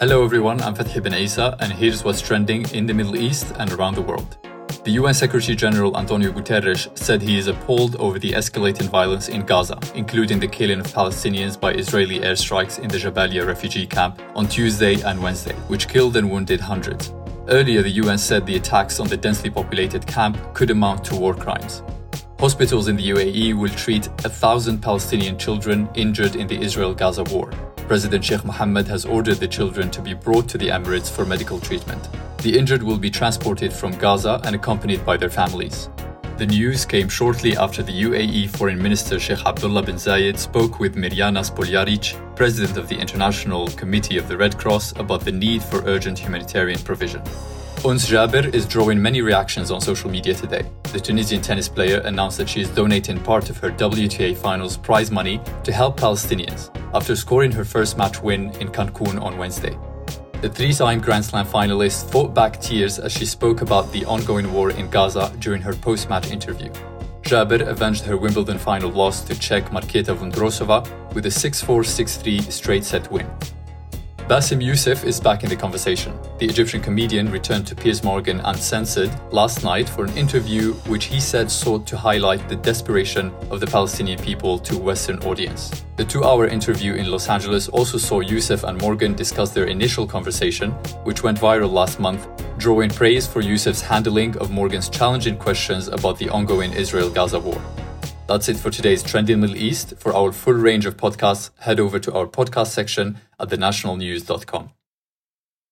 Hello everyone, I'm Fethi Benaissa, and here's what's trending in the Middle East and around the world. The UN Secretary General Antonio Guterres said he is appalled over the escalating violence in Gaza, including the killing of Palestinians by Israeli airstrikes in the Jabalia refugee camp on Tuesday and Wednesday, which killed and wounded hundreds. Earlier, the UN said the attacks on the densely populated camp could amount to war crimes. Hospitals in the UAE will treat a thousand Palestinian children injured in the Israel Gaza war. President Sheikh Mohammed has ordered the children to be brought to the Emirates for medical treatment. The injured will be transported from Gaza and accompanied by their families. The news came shortly after the UAE Foreign Minister Sheikh Abdullah bin Zayed spoke with Mirjana Spoljaric, President of the International Committee of the Red Cross, about the need for urgent humanitarian provision. Ons Jabeur is drawing many reactions on social media today. The Tunisian tennis player announced that she is donating part of her WTA Finals prize money to help Palestinians after scoring her first match win in Cancun on Wednesday. The three time Grand Slam finalist fought back tears as she spoke about the ongoing war in Gaza during her post match interview. Jabeur avenged her Wimbledon final loss to Czech Marketa Vondrousova with a 6 4 6 3 straight set win. Bassem Youssef is back in the conversation. The Egyptian comedian returned to Piers Morgan Uncensored last night for an interview which he said sought to highlight the desperation of the Palestinian people to Western audience. The two hour interview in Los Angeles also saw Youssef and Morgan discuss their initial conversation, which went viral last month, drawing praise for Youssef's handling of Morgan's challenging questions about the ongoing Israel Gaza war. That's it for today's Trending Middle East. For our full range of podcasts, head over to our podcast section at thenationalnews.com.